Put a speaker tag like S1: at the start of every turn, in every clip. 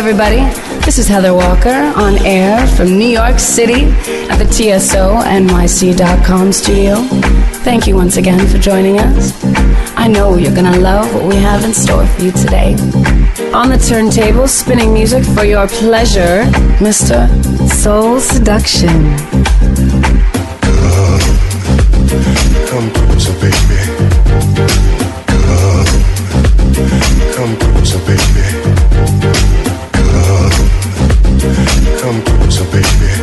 S1: Everybody. This is Heather Walker on air from New York City at the TSO NYC.com studio. Thank you once again for joining us. I know you're going to love what we have in store for you today. On the turntable, spinning music for your pleasure, Mr. Soul Seduction.
S2: Come, come closer, baby. Come, come closer, baby. Come,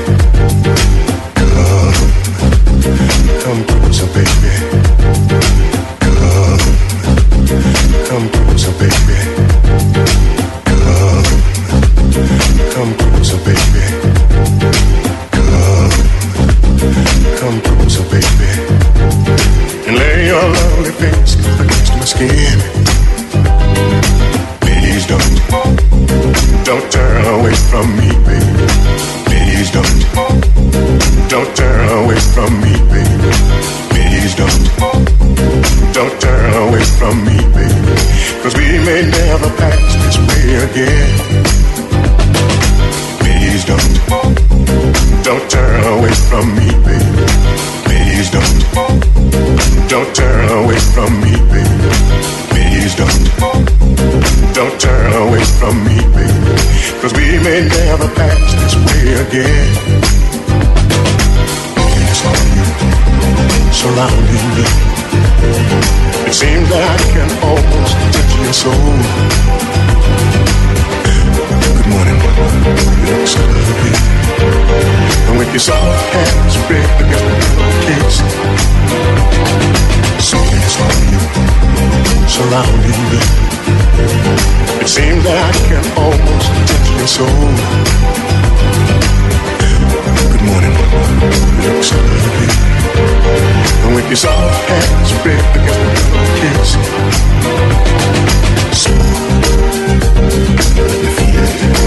S2: surrounding me. It seems that I can almost touch your soul. Good morning, you look so lovely. And with your soft hands spread against my pillowcase, sweetness on you, surrounding me. It seems that I can almost touch your soul. Good morning, you look so lovely. And with your soft hands spread against my pillowcase, so let me feel it.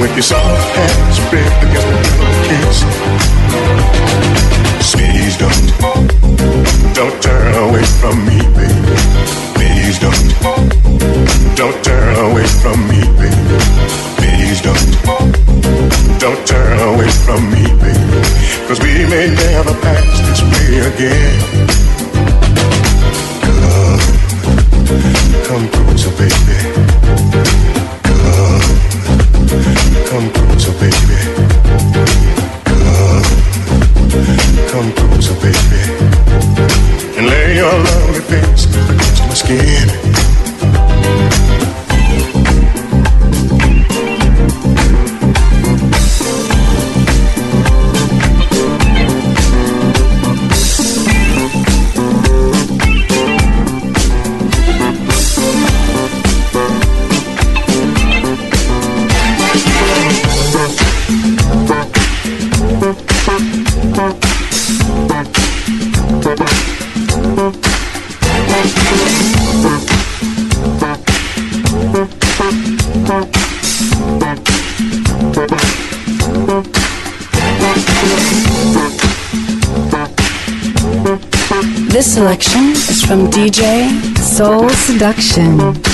S2: With your soft hands spread against my pillowcase, please don't, don't turn away from me, baby. Please don't, don't turn away from me, baby. Please don't, don't turn away from me, baby. Cause we may never pass this way again.
S1: Selection is from DJ Soul Seduction.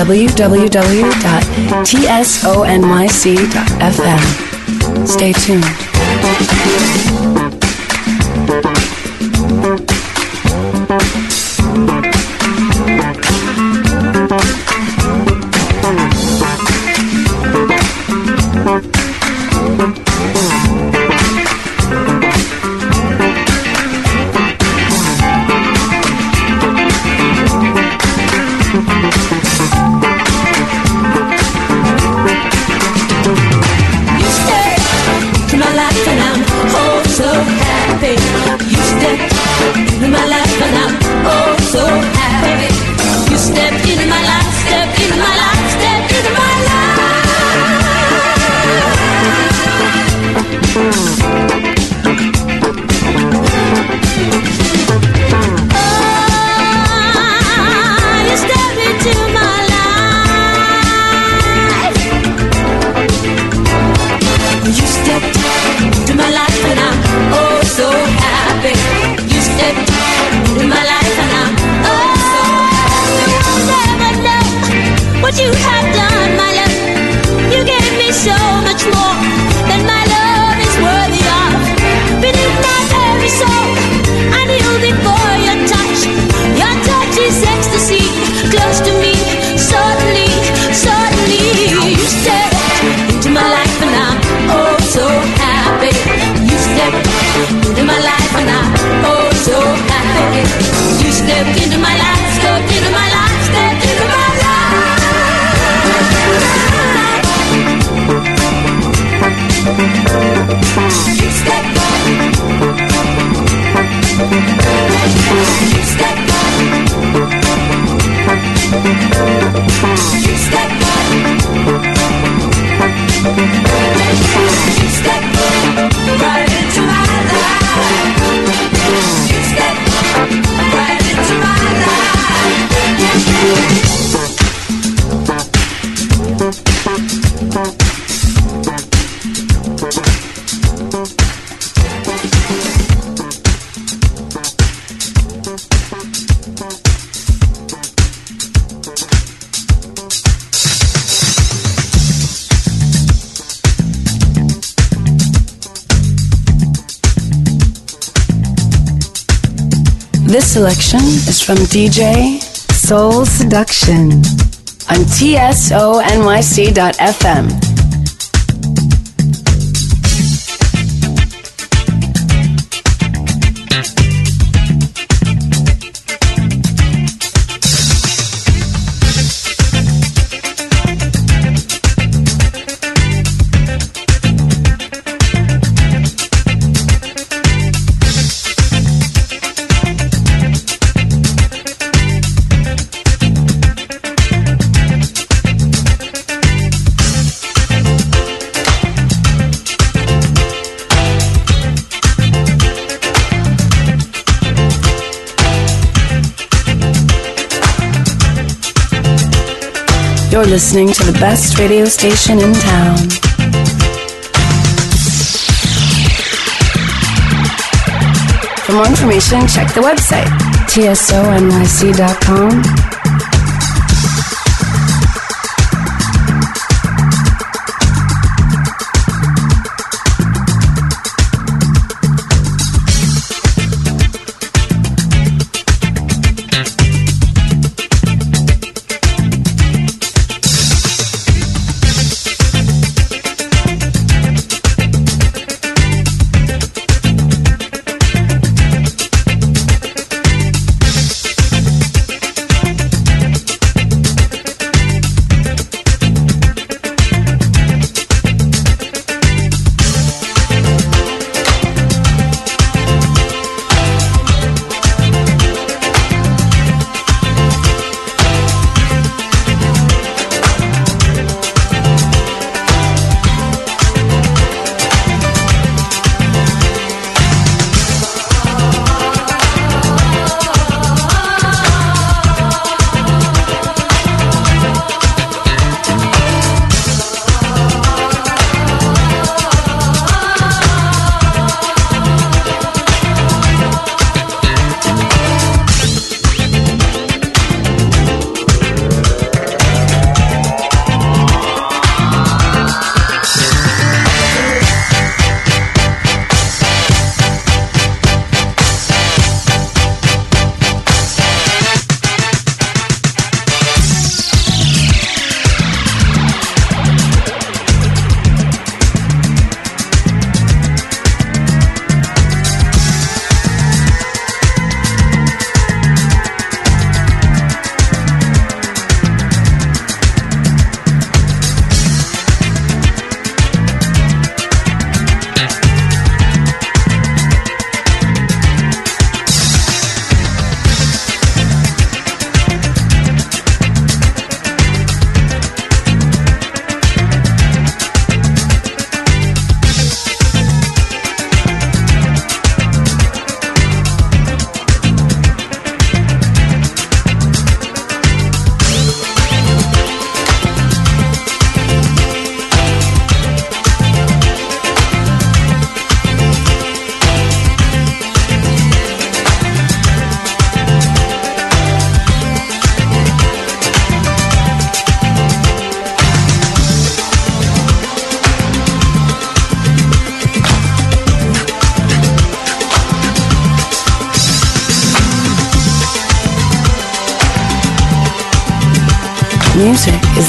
S3: www.tsonyc.fm. Stay tuned.
S1: Selection is from DJ Soul Seduction on TSONYC.FM. listening to the best radio station in town. For more information, check the website, tsonyc.com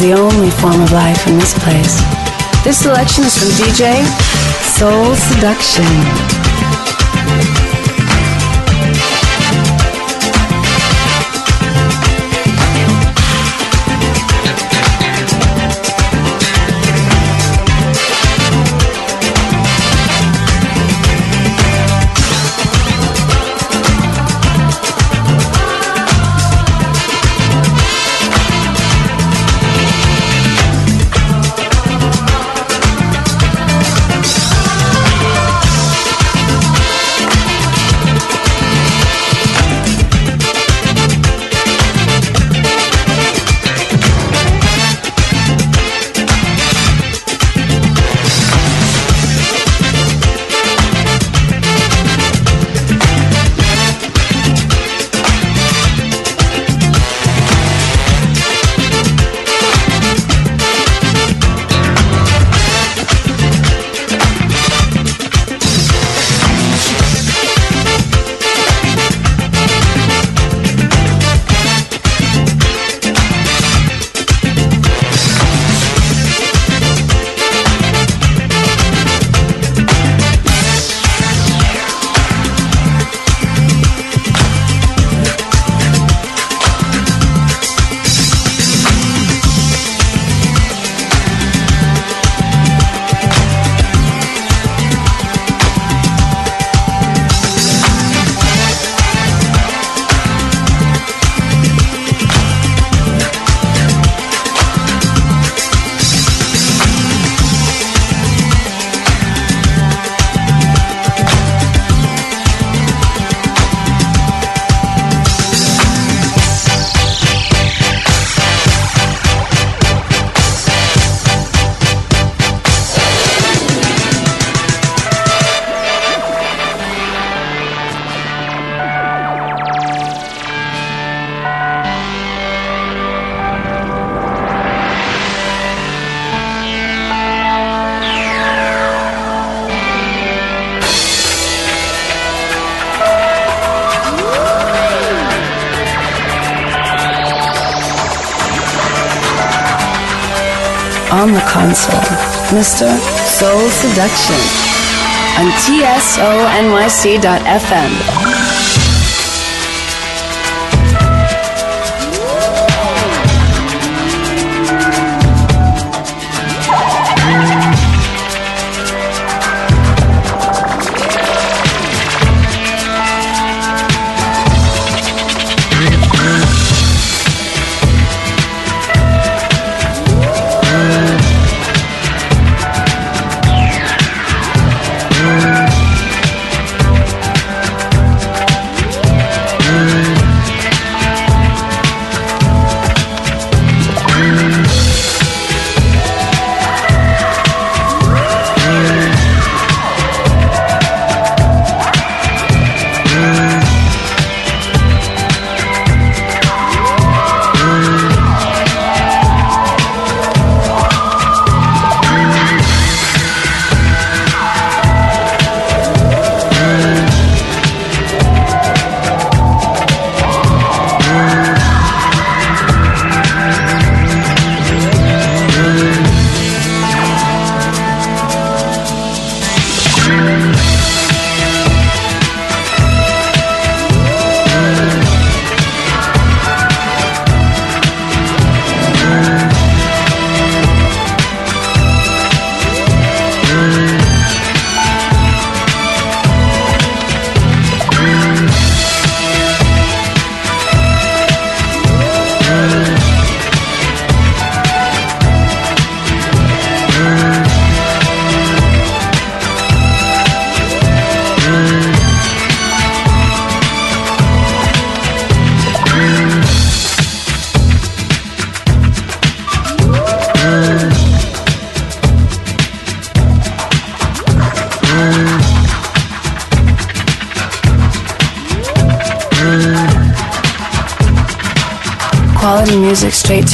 S1: the only form of life in this place. This selection is from DJ Soul Seduction. On Mr. Soul Seduction on TSONYC.FM.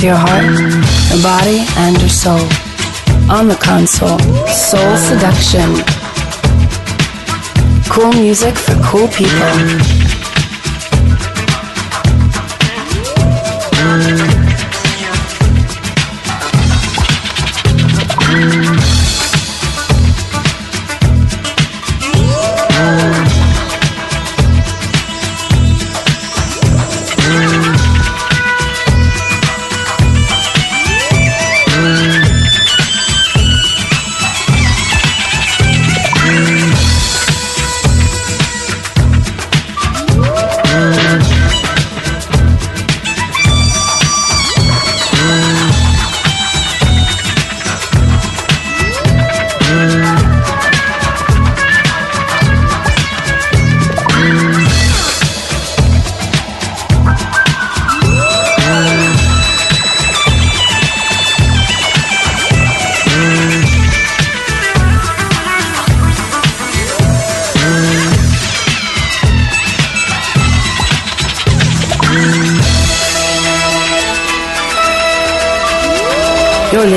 S1: your heart, your body, and your soul. On the console, Soul Seduction. Cool music for cool people.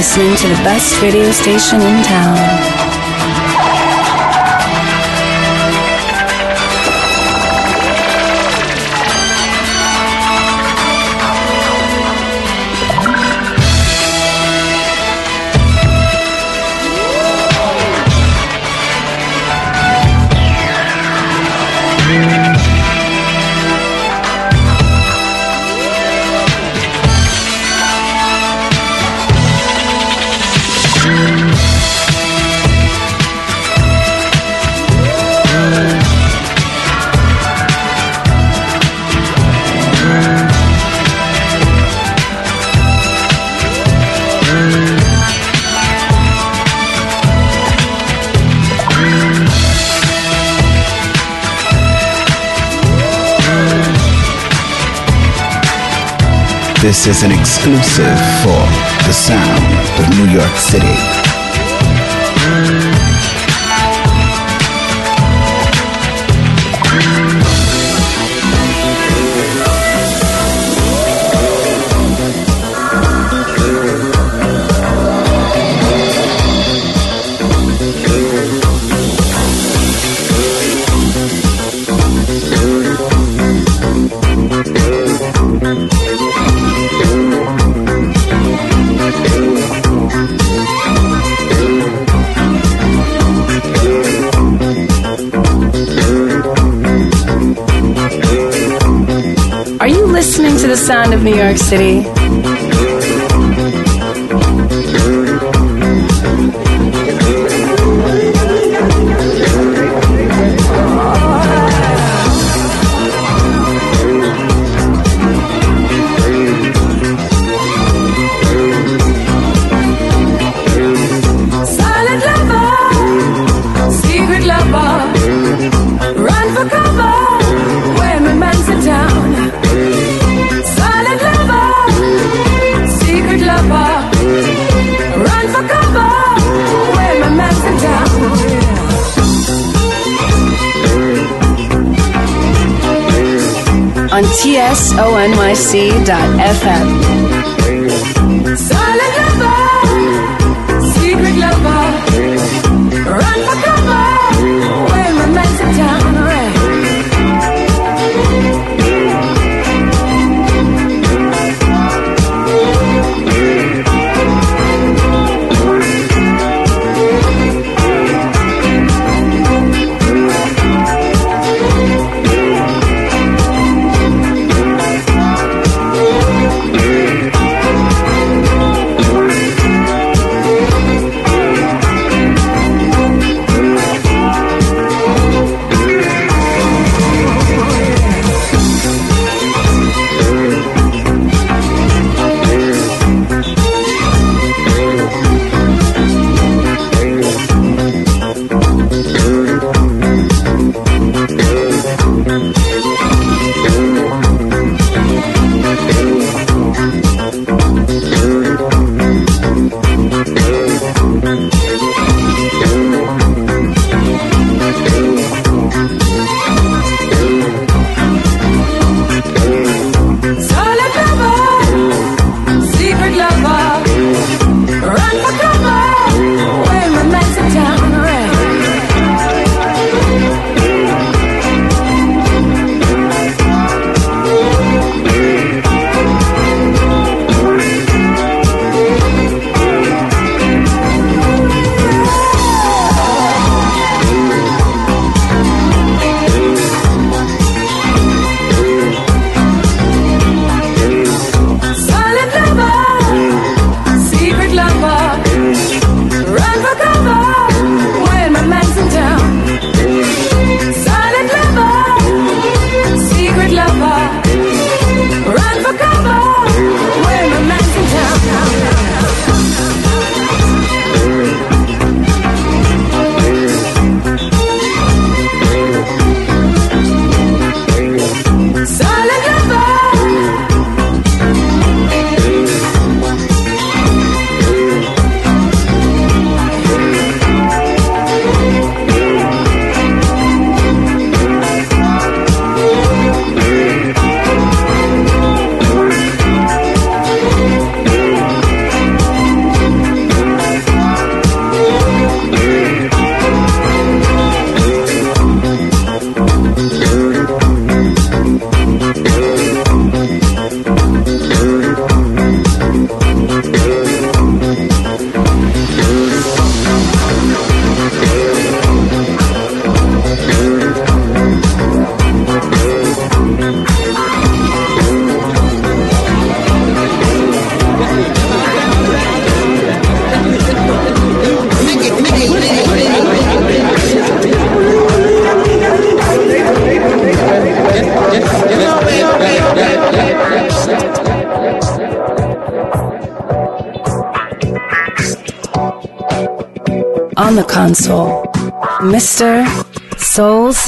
S1: Listening to the best radio station in town.
S4: This is an exclusive for the sound of New York City.
S3: of New York City.
S1: S
S3: O N Y C FM.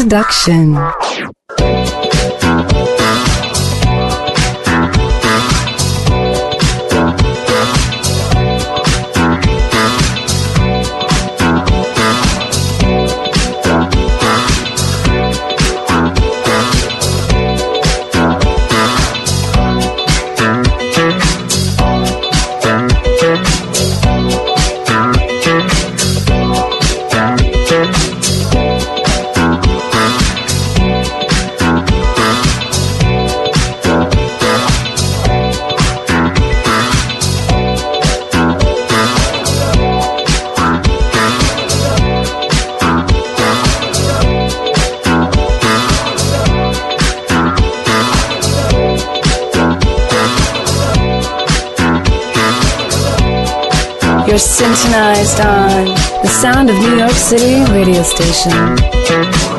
S3: Seduction
S1: syntonized on the sound of New York City radio station.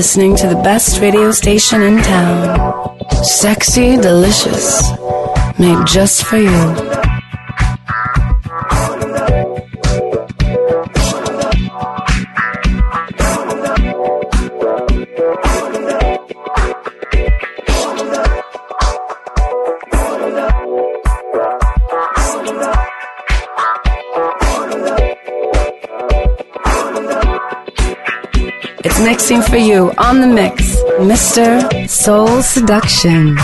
S1: Listening to the best radio station in town. Sexy, delicious, made just for you. For you on the mix, Mr. Soul Seduction.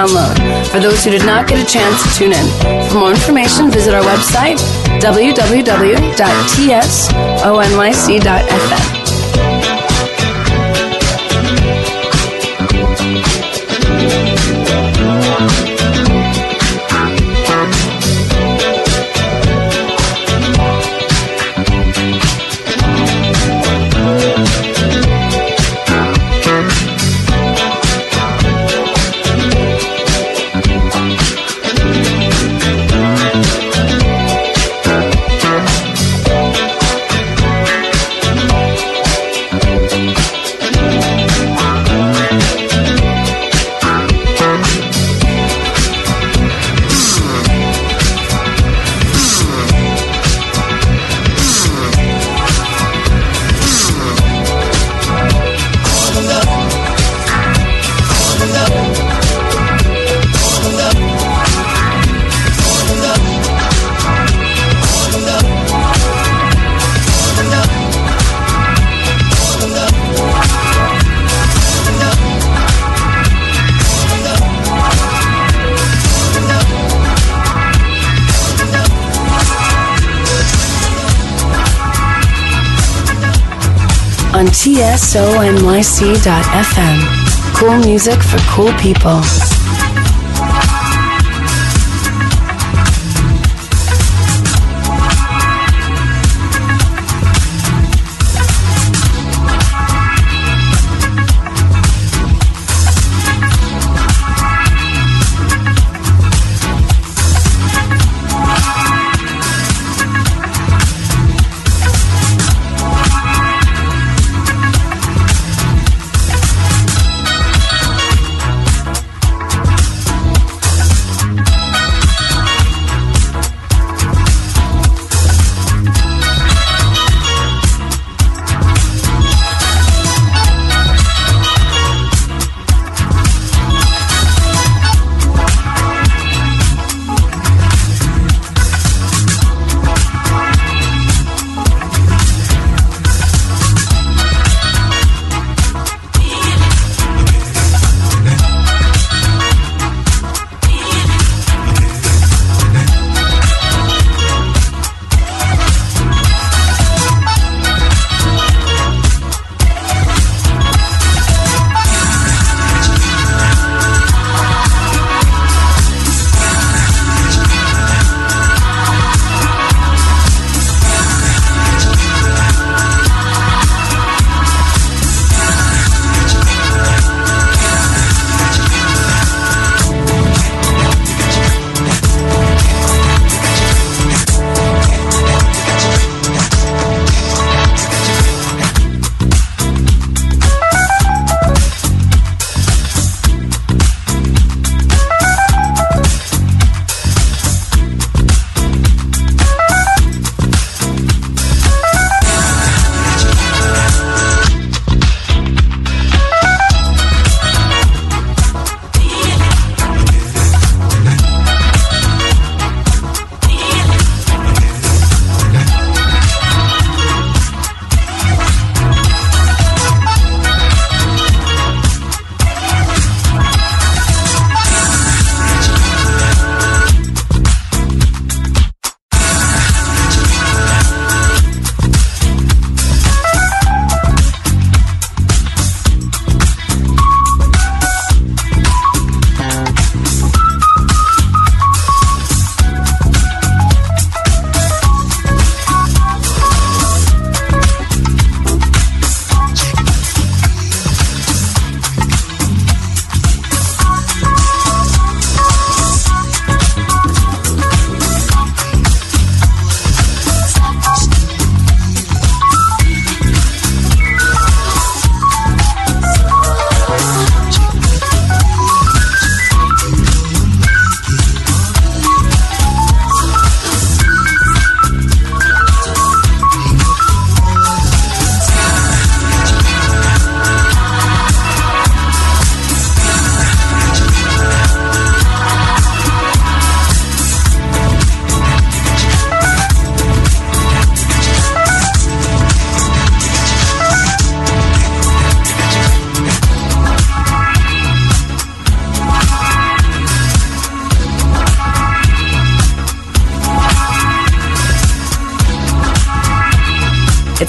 S1: Download for those who did not get a chance to tune in. For more information, visit our website www.tsonyc.fm. on tsonyc.fm. Cool music for cool people.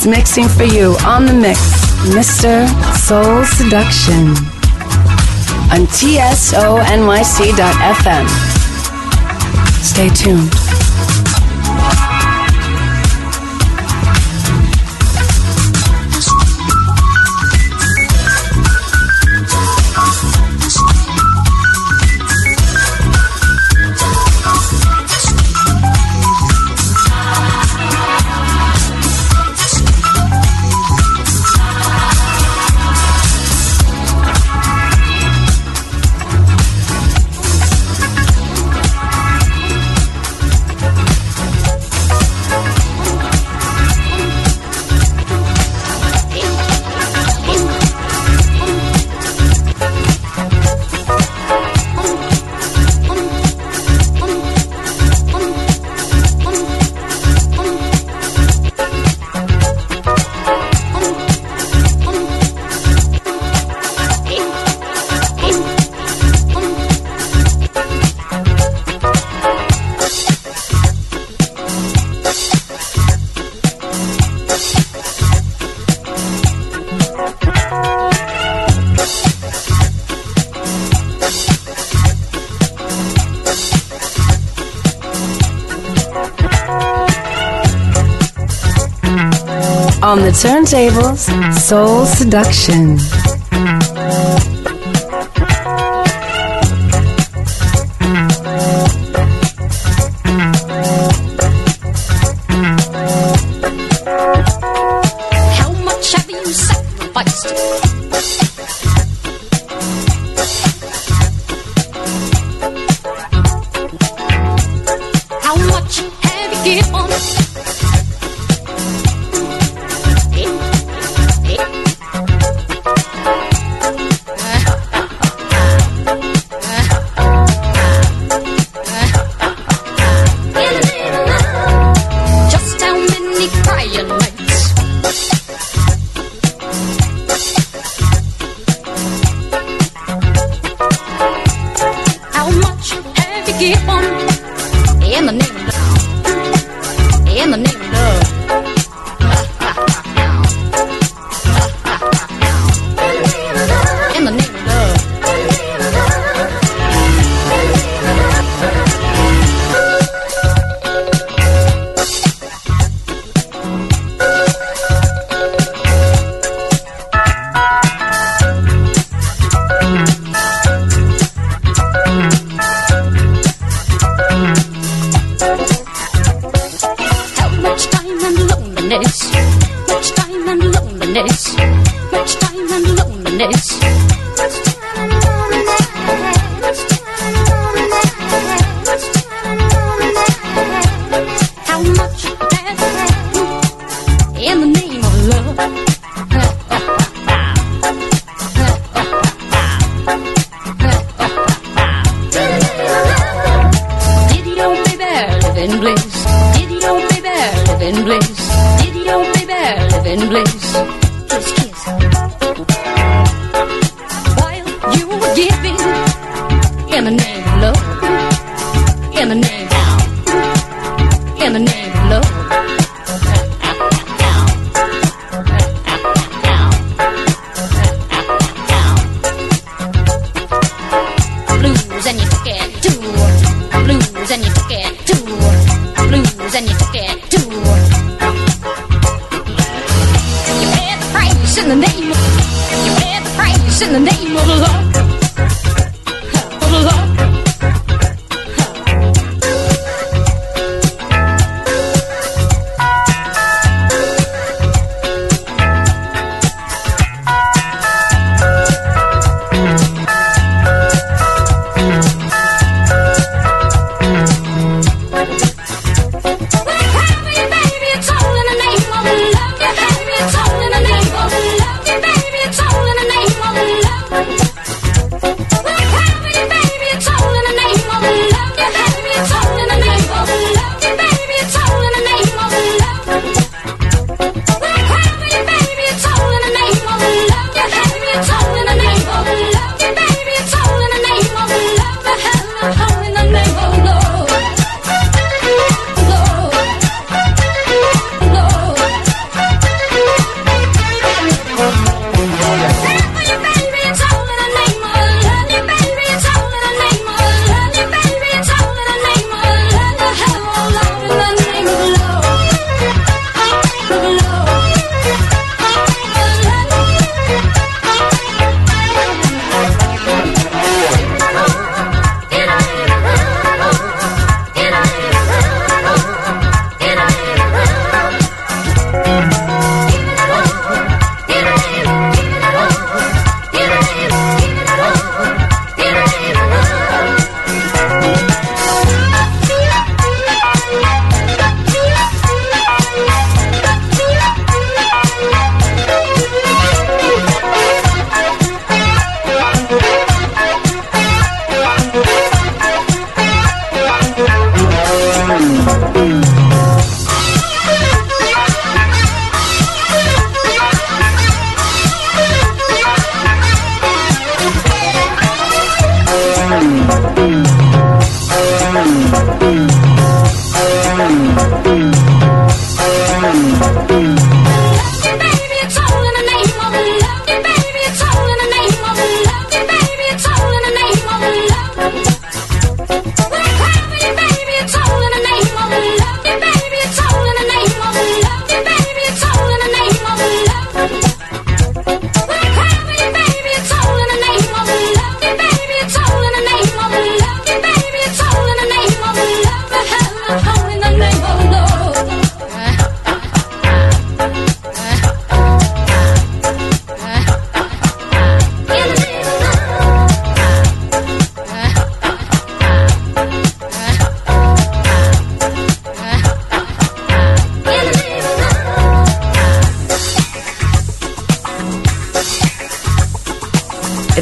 S1: It's mixing for you on the mix, Mr. Soul Seduction on TSONYC.FM. Stay tuned. On the turntables, Soul Seduction.
S3: Of love?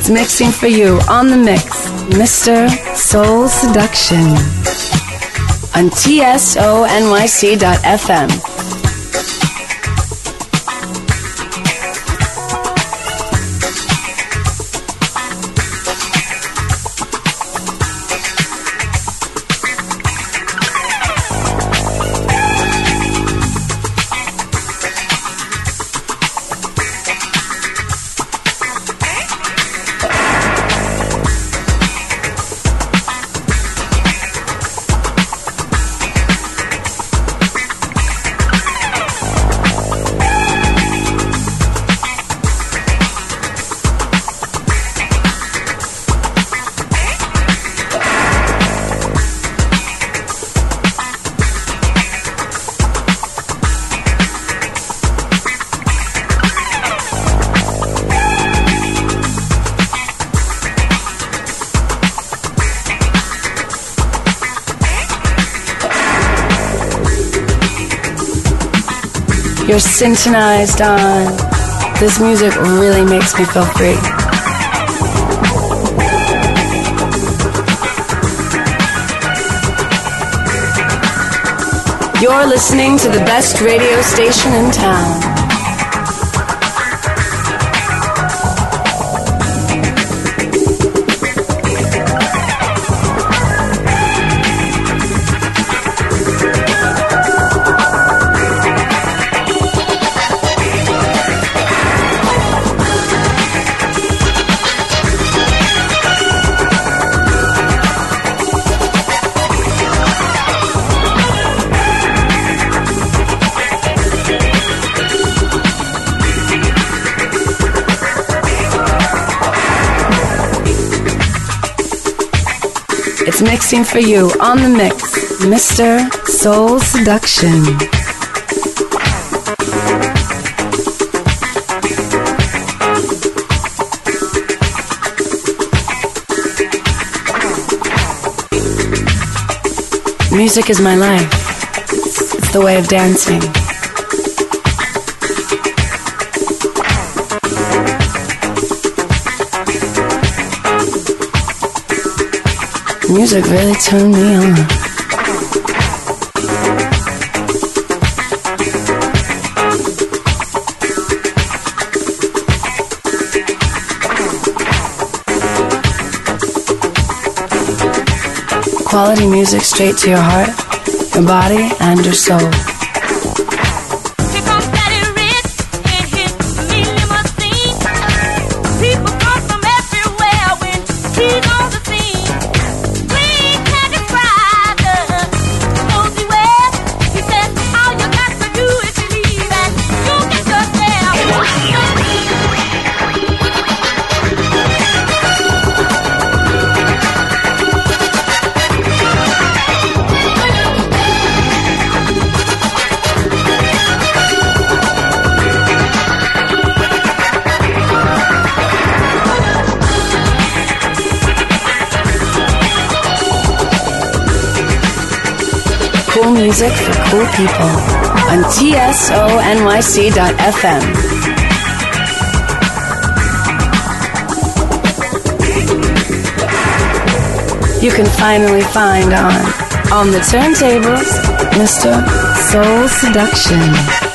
S1: Mixing for you on the mix, Mr. Soul Seduction on TSONYC.FM. You're syntonized on. This music really makes me feel free. You're listening to the best radio station in town. Mixing for you on the mix, Mr. Soul Seduction. Music is my life. It's the way of dancing. Music really turned me on. Quality music straight to your heart, your body, and your soul. Music for cool people on TSONYC.FM. You can finally find on on the turntables, Mr. Soul Seduction.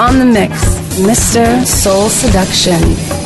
S1: On the mix, Mr. Soul Seduction.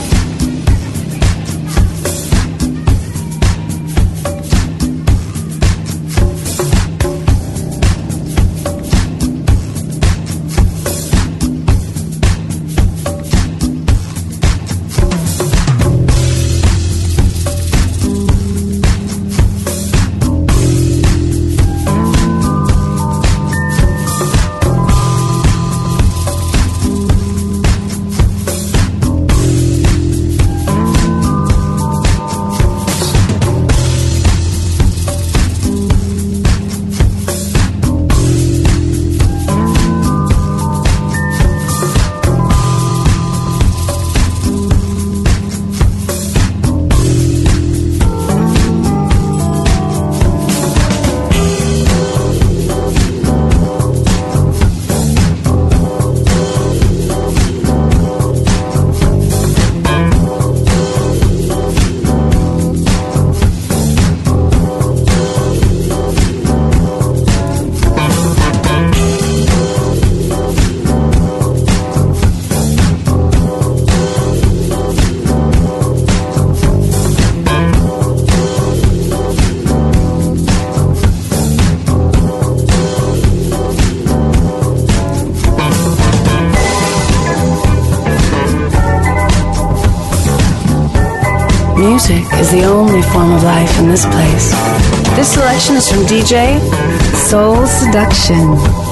S1: The only form of life in this place. This selection is from DJ Soul Seduction.